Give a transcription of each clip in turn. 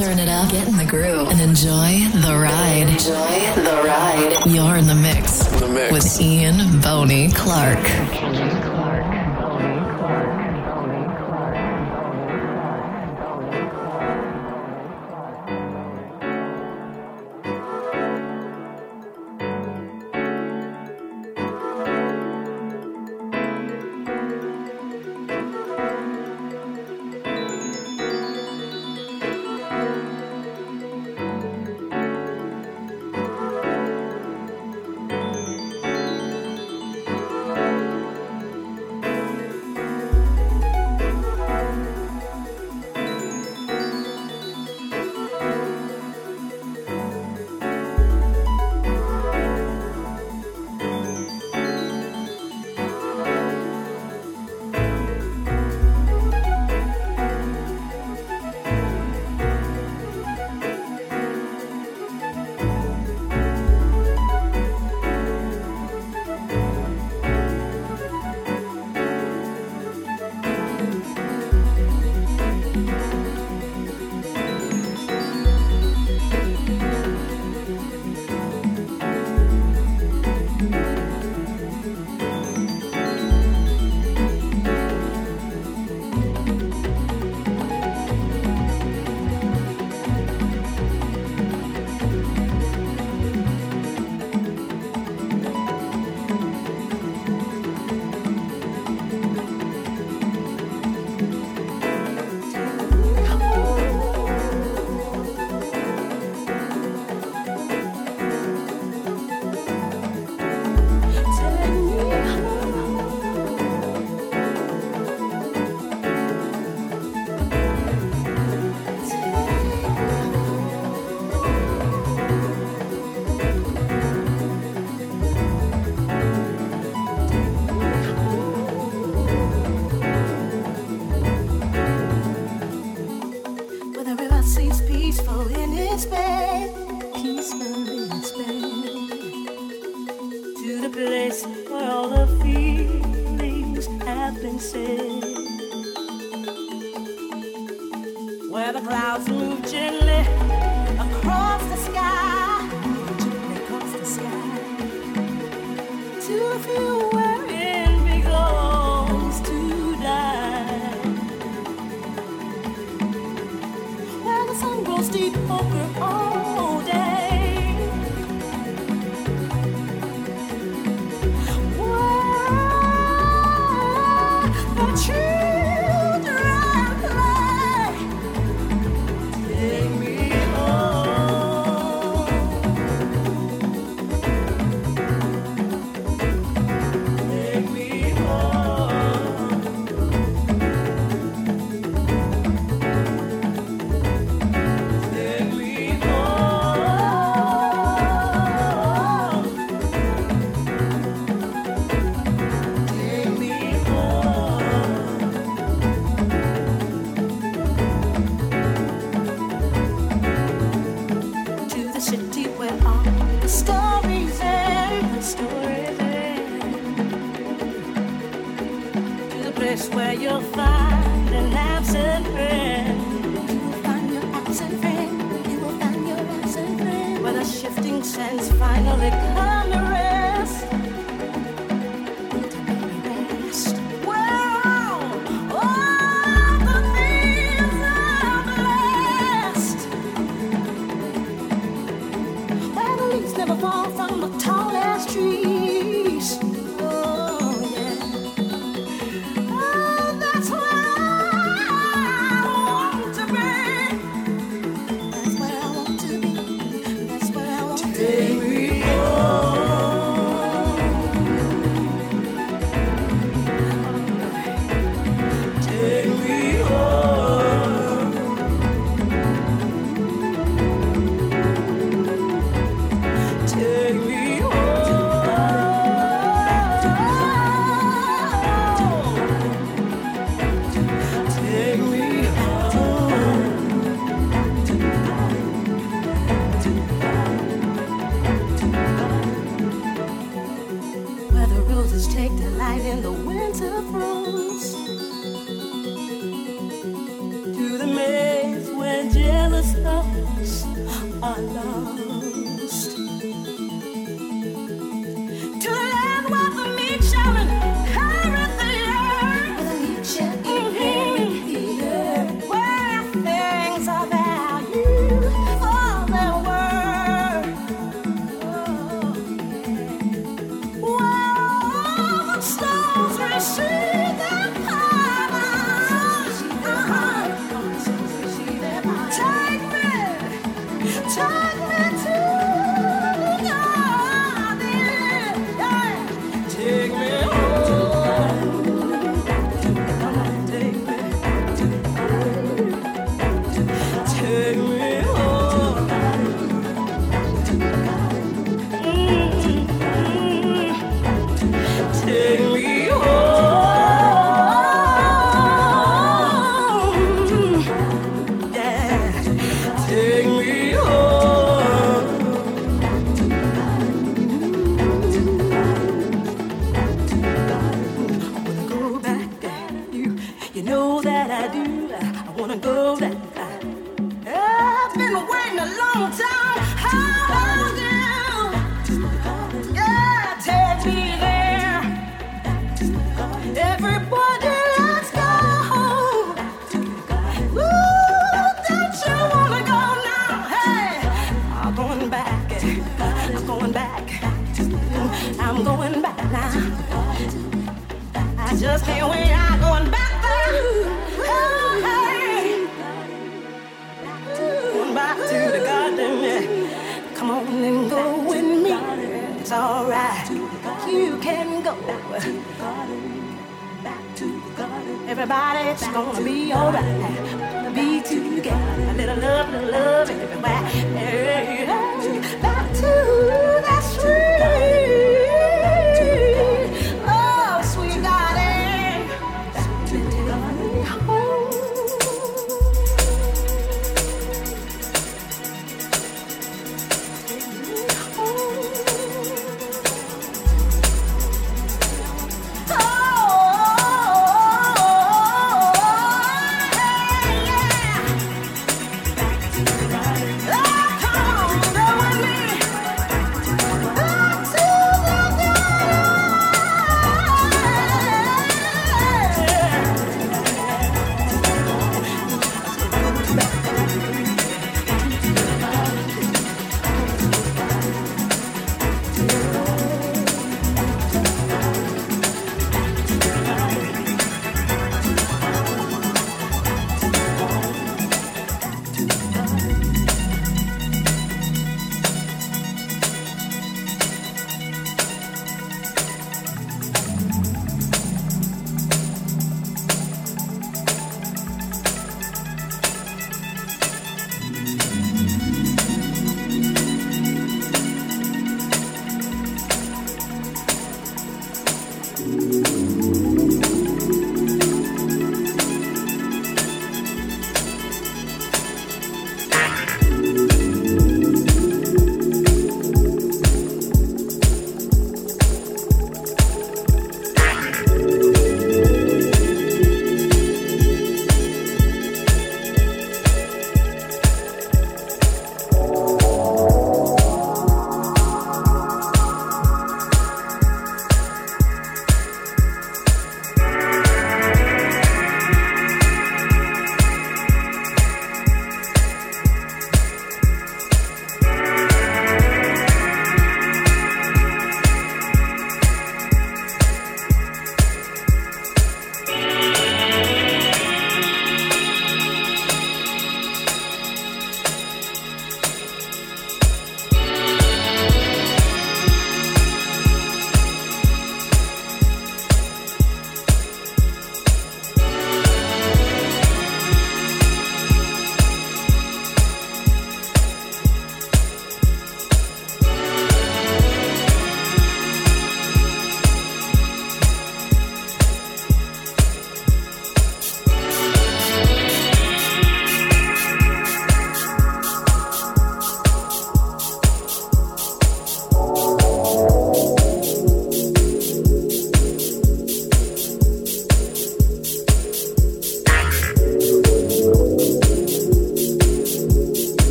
Turn it up, get in the groove, and enjoy the ride. Enjoy the ride. You're in the mix, the mix. with Ian Boney Clark.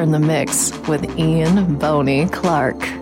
You're in the mix with Ian Boney Clark.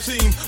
team.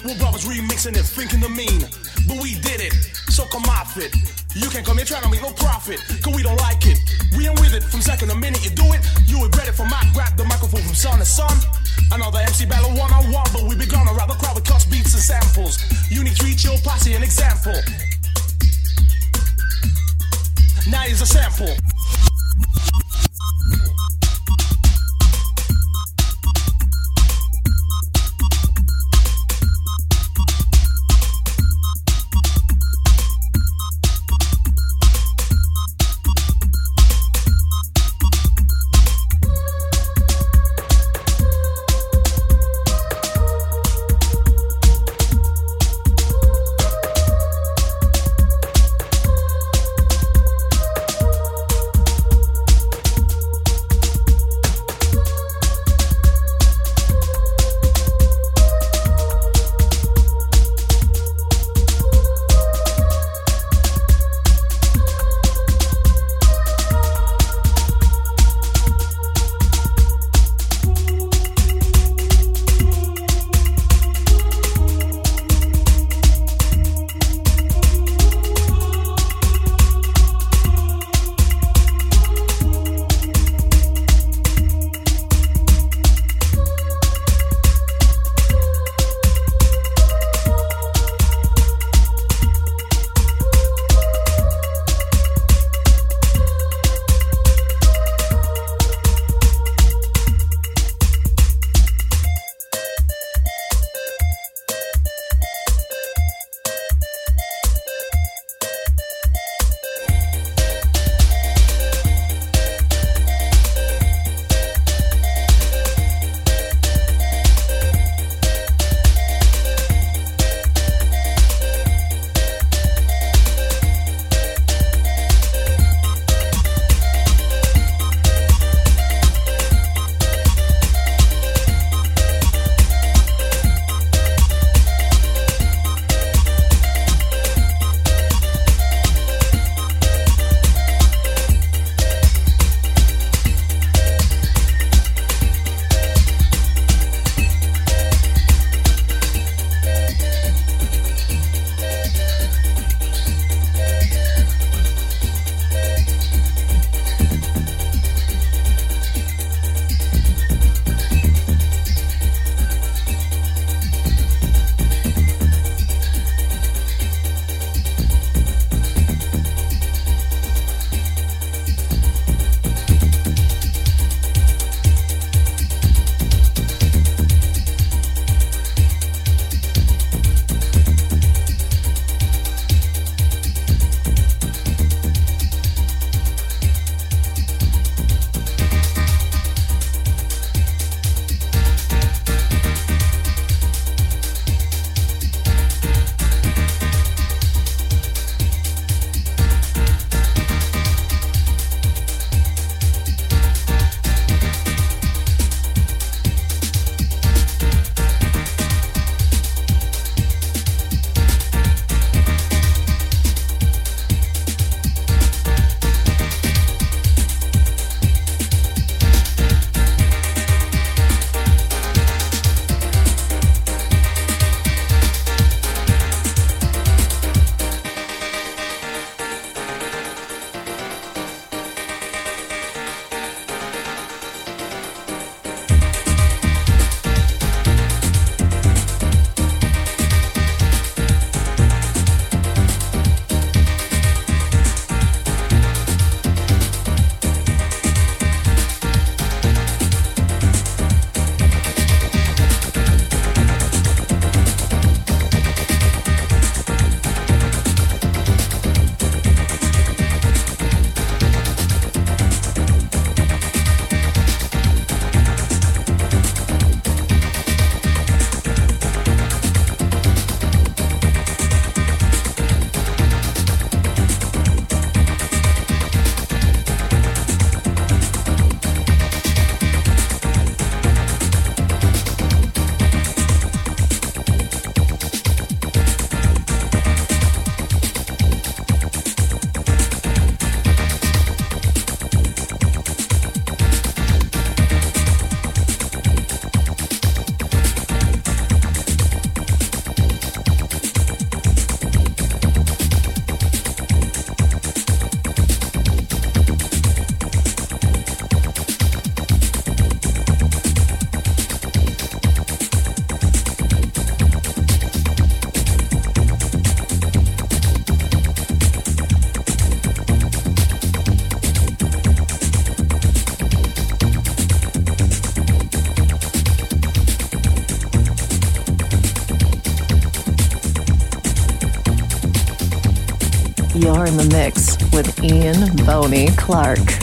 In the mix with Ian Boney Clark.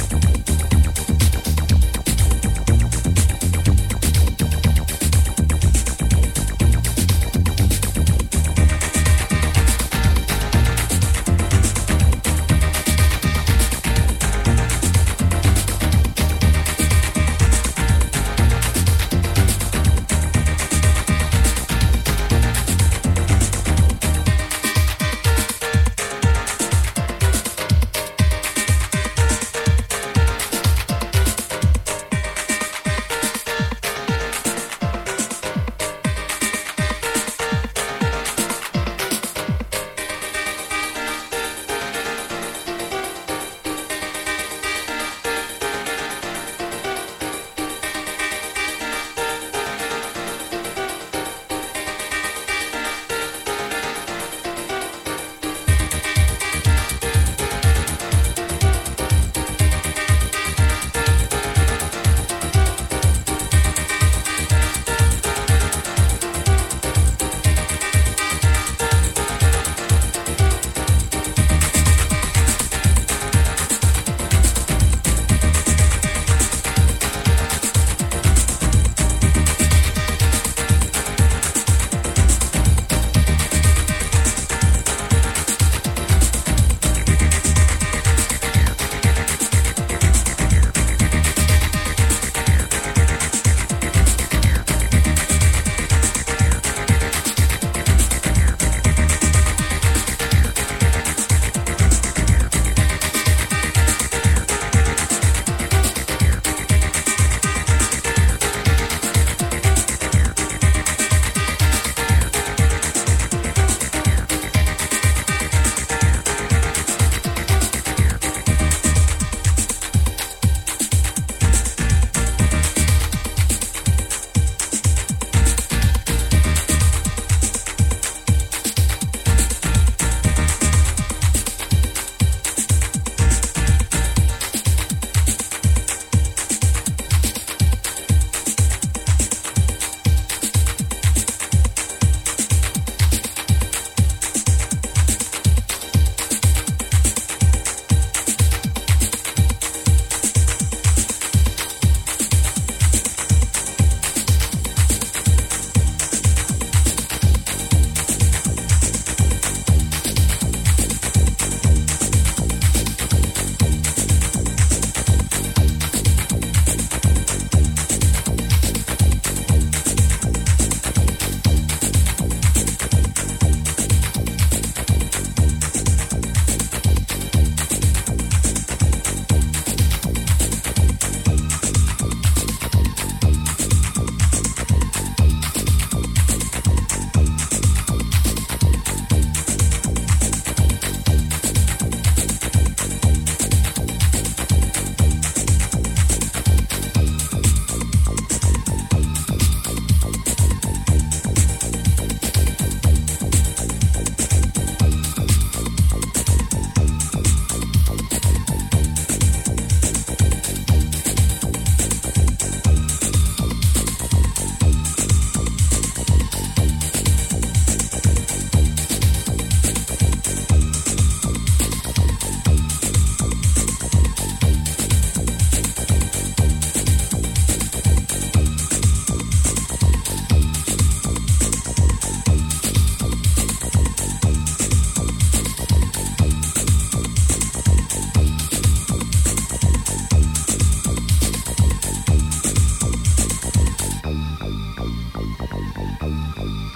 Thank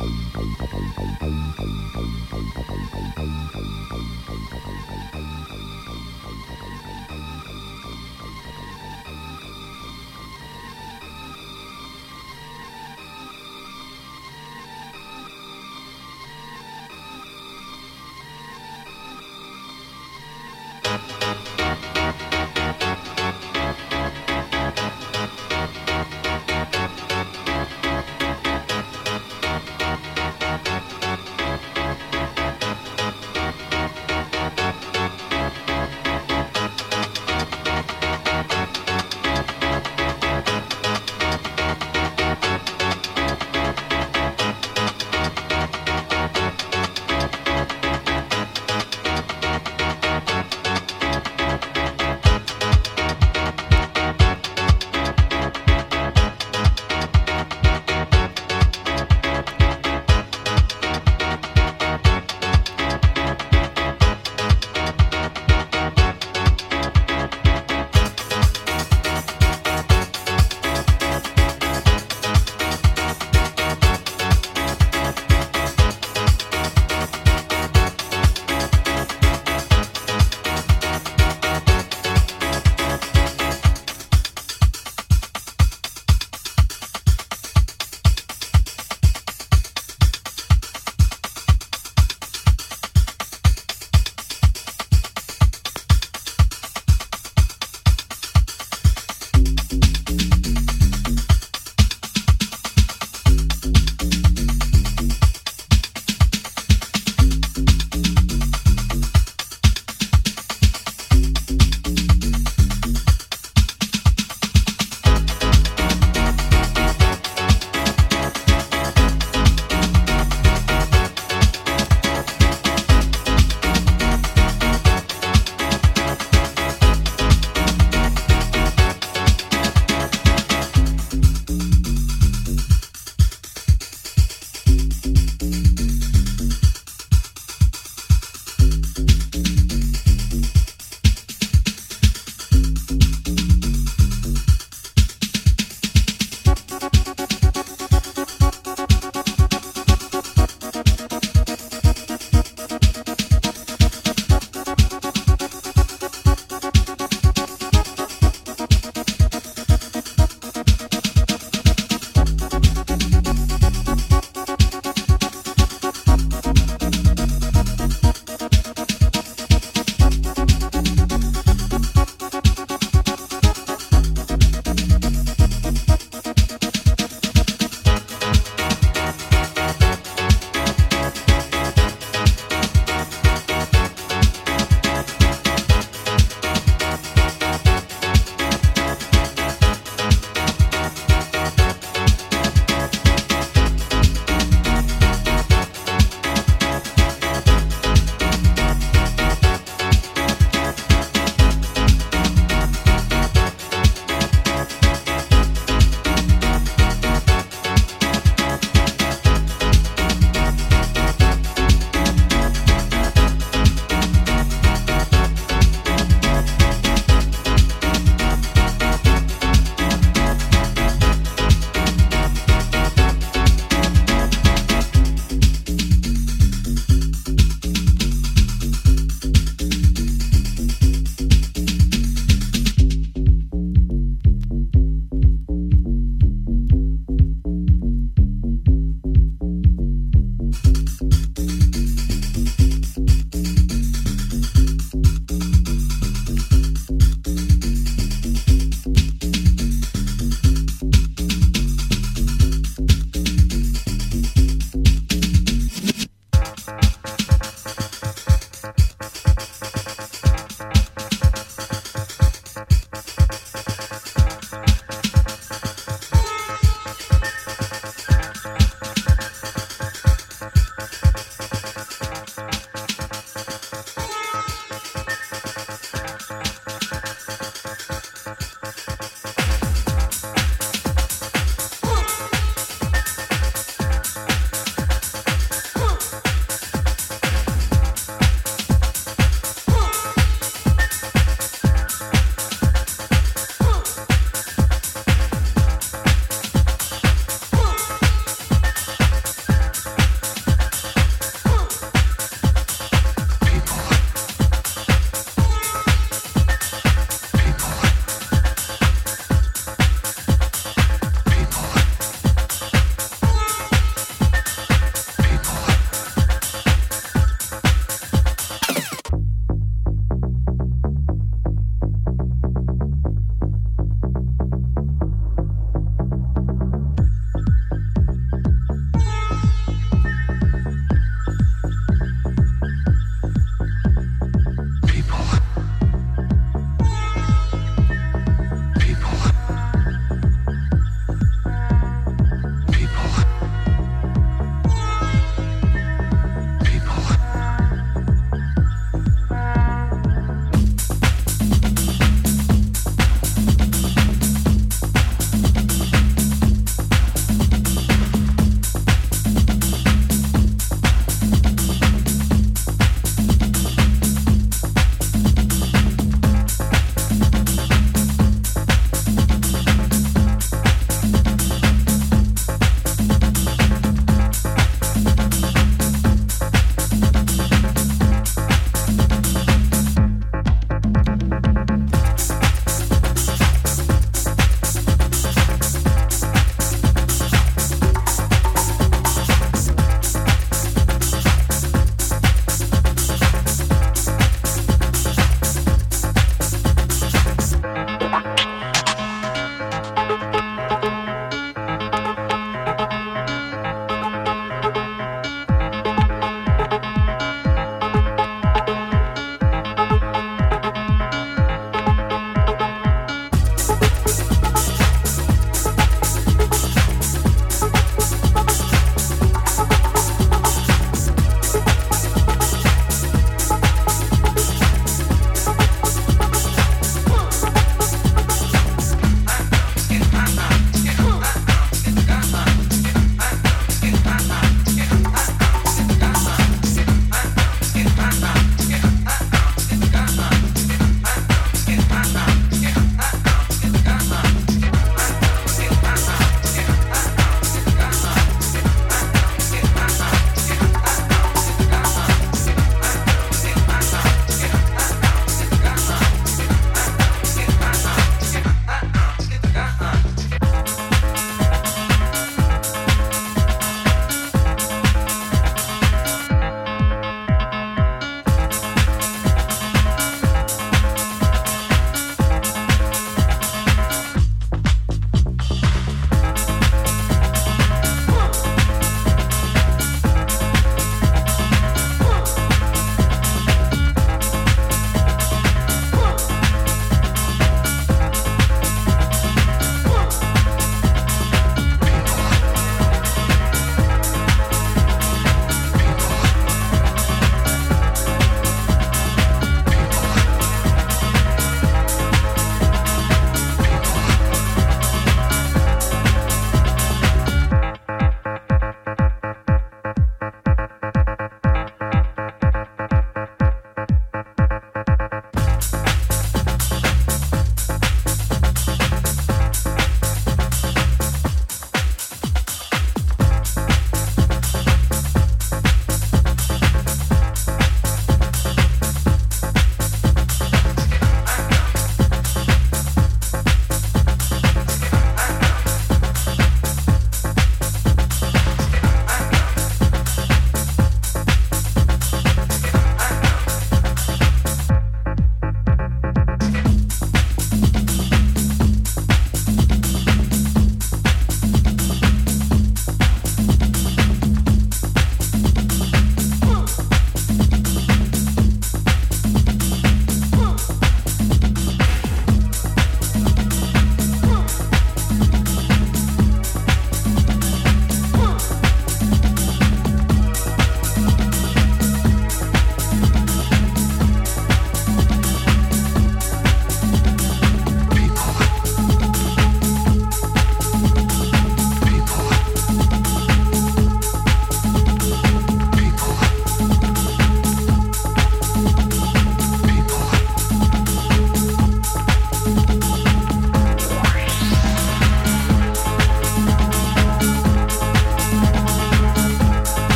you.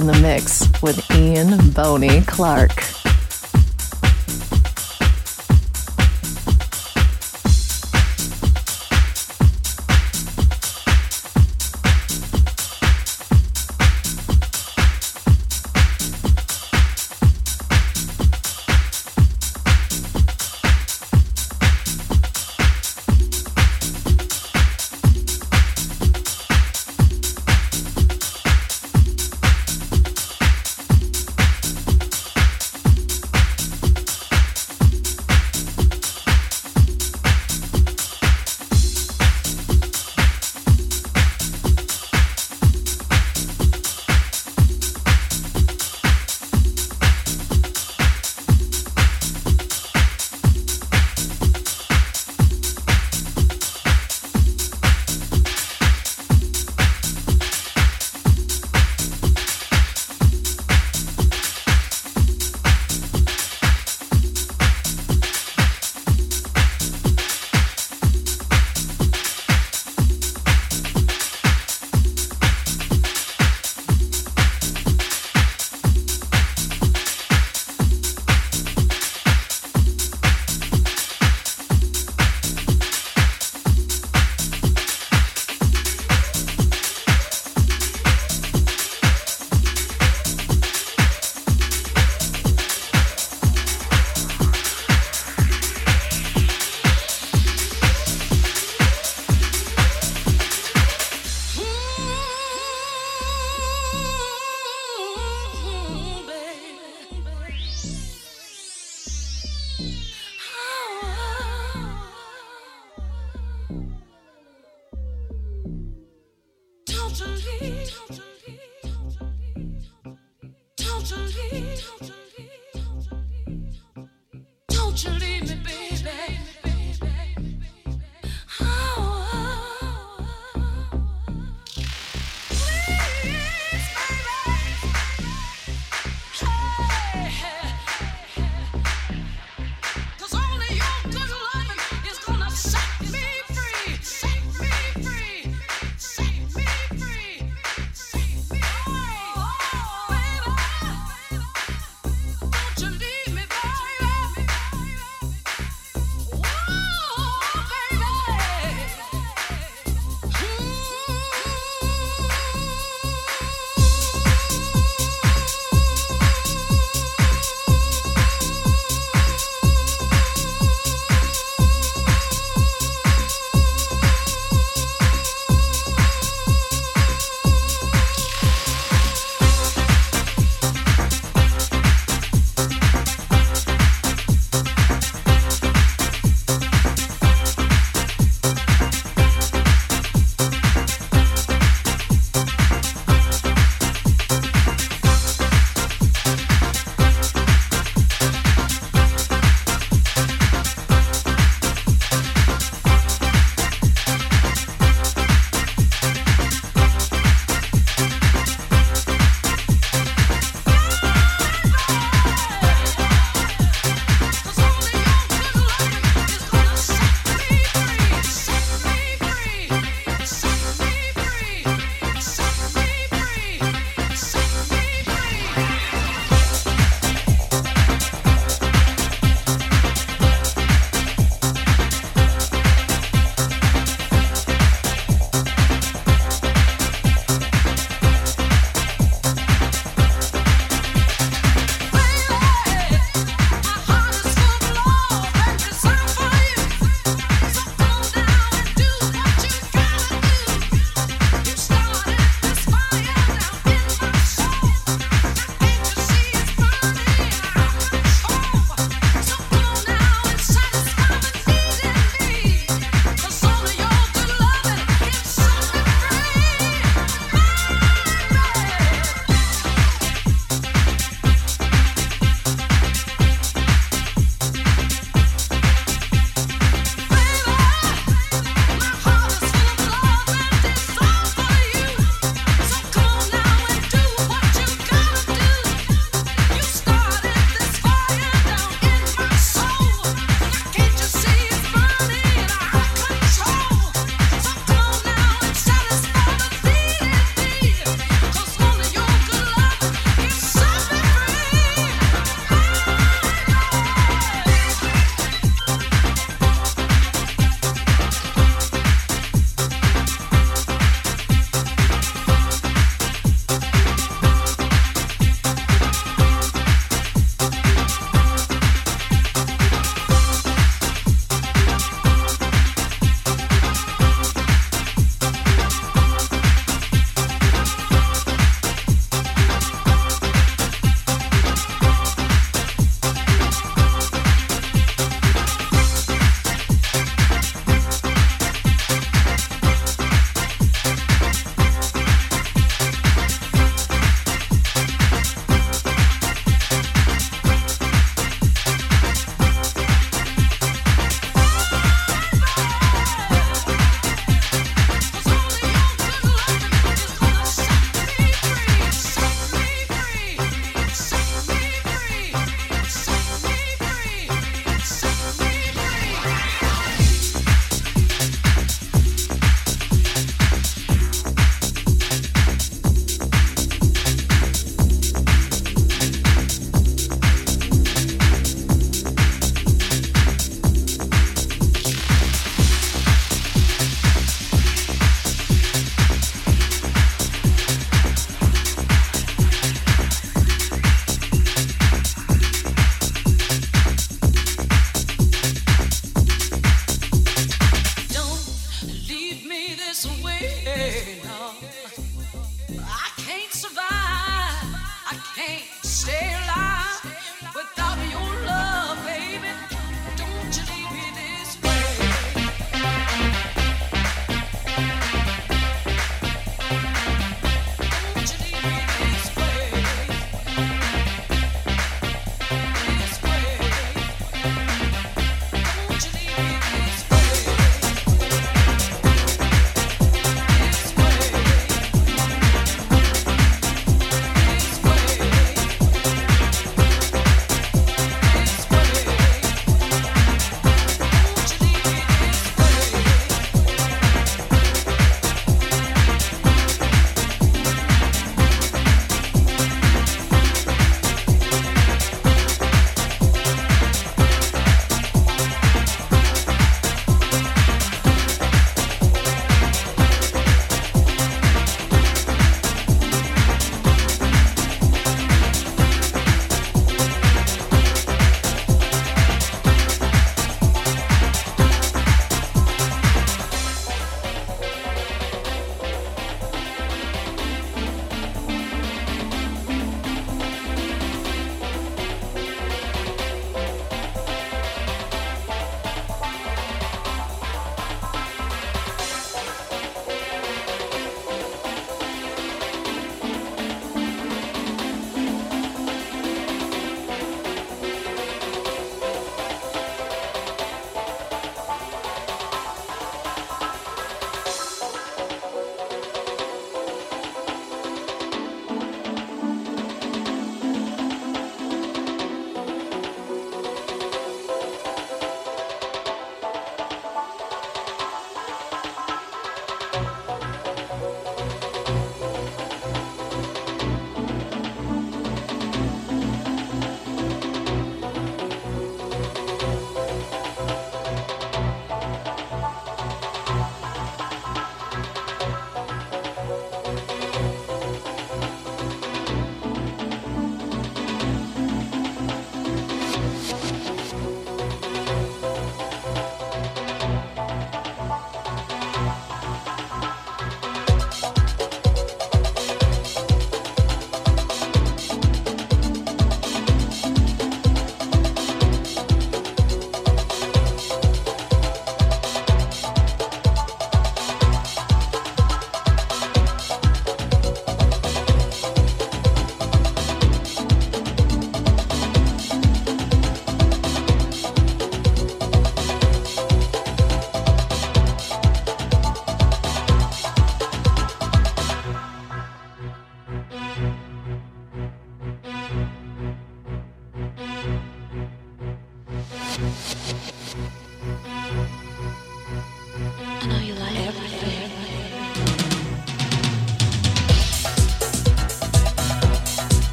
In the mix with Ian Boney Clark.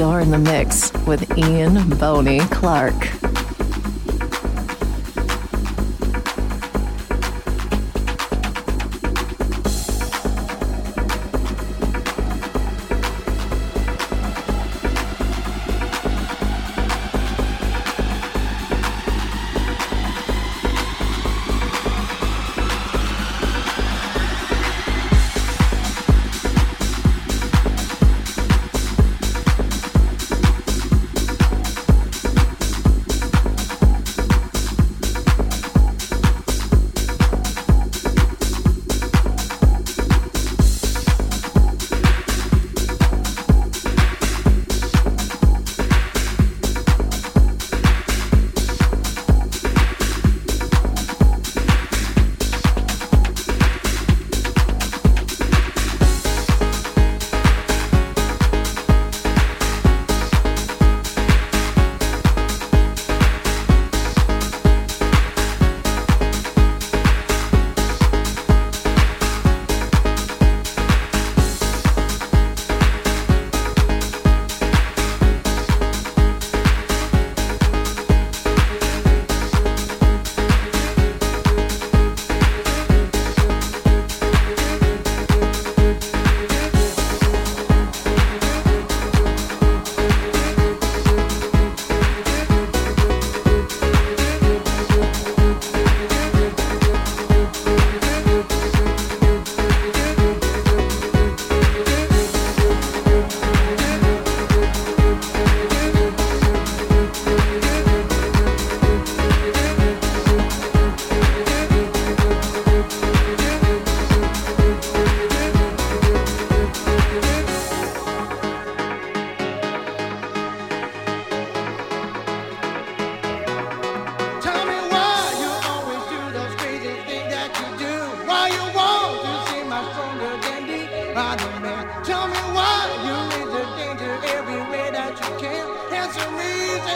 You're in the mix with Ian Boney Clark.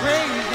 Crazy.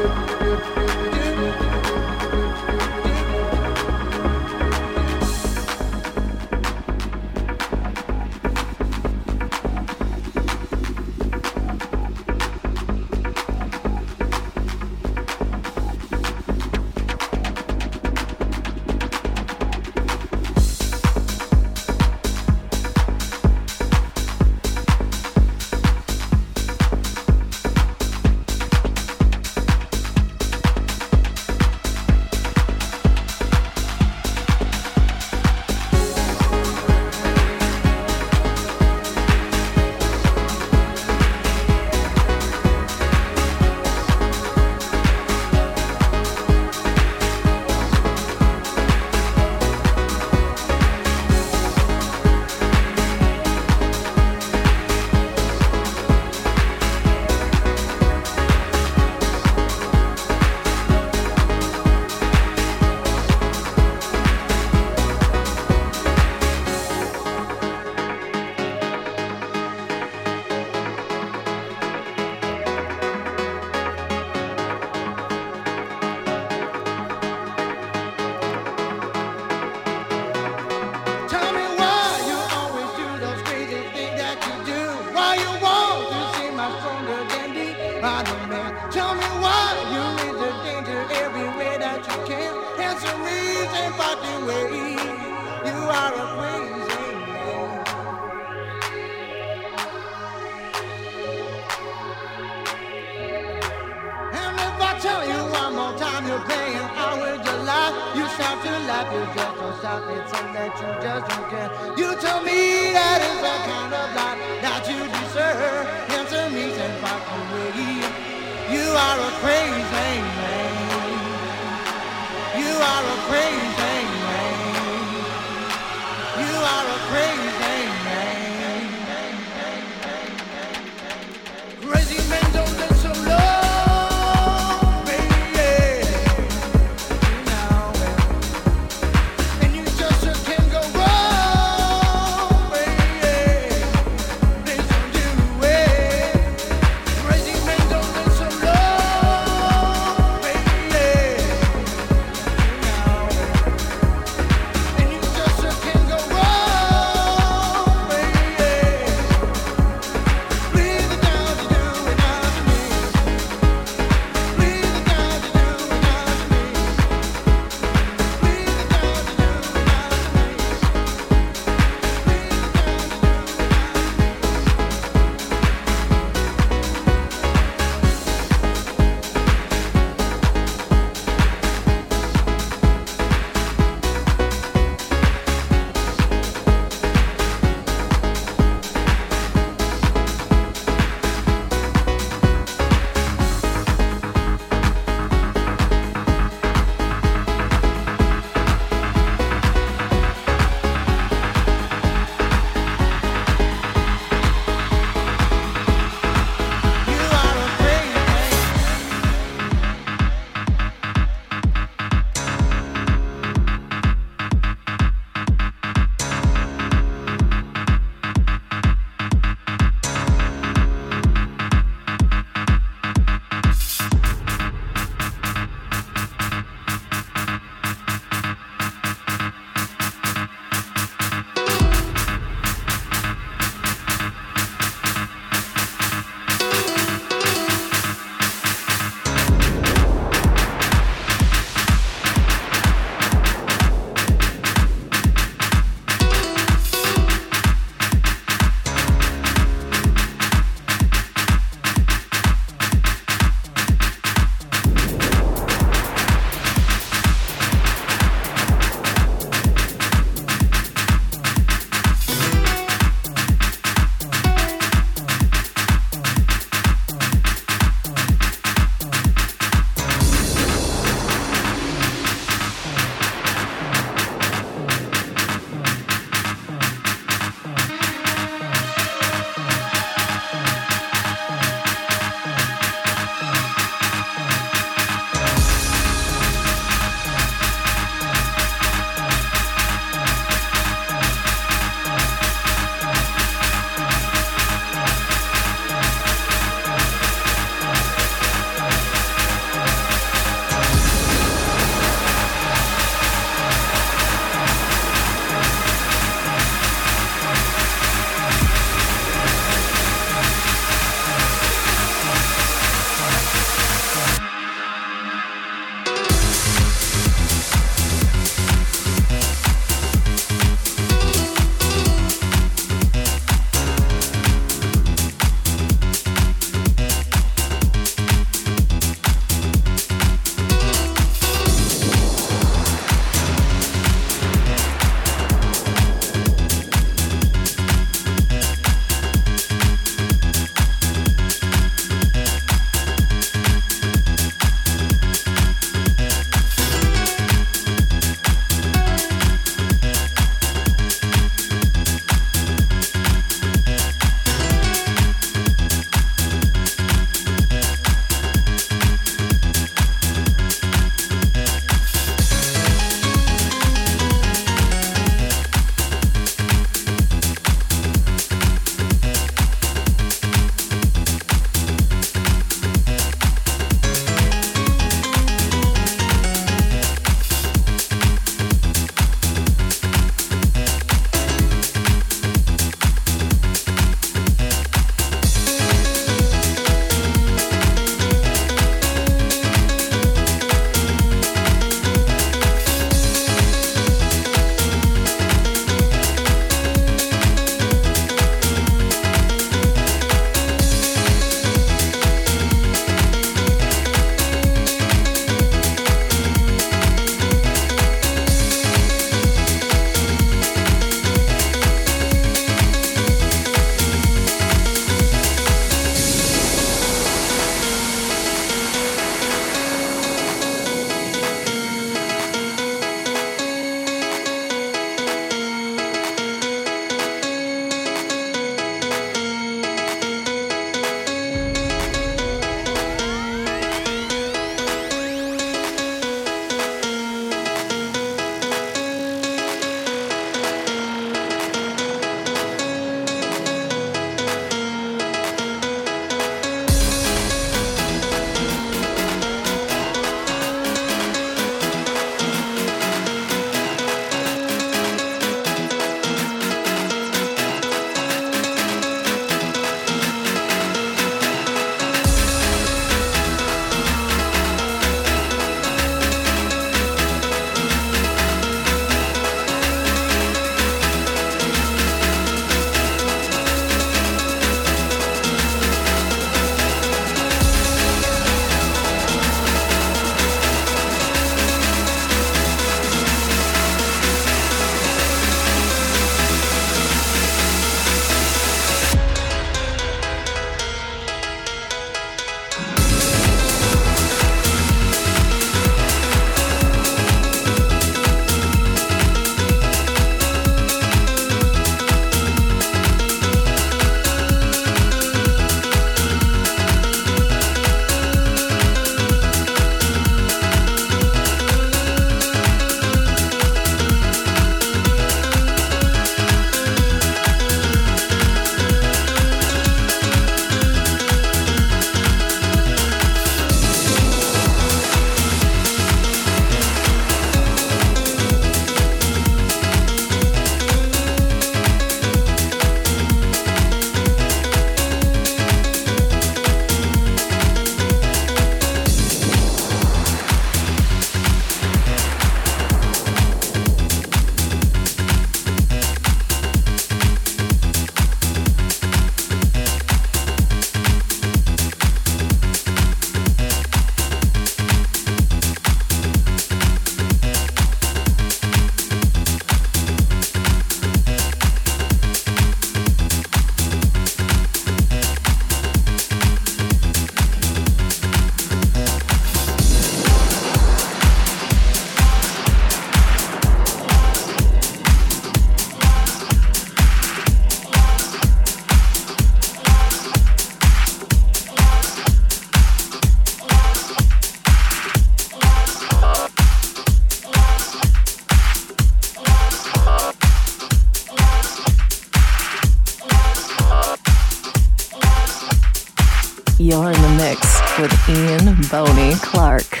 Clark.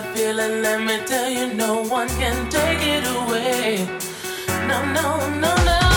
that feeling, let me tell you, no one can take it away. No, no, no, no.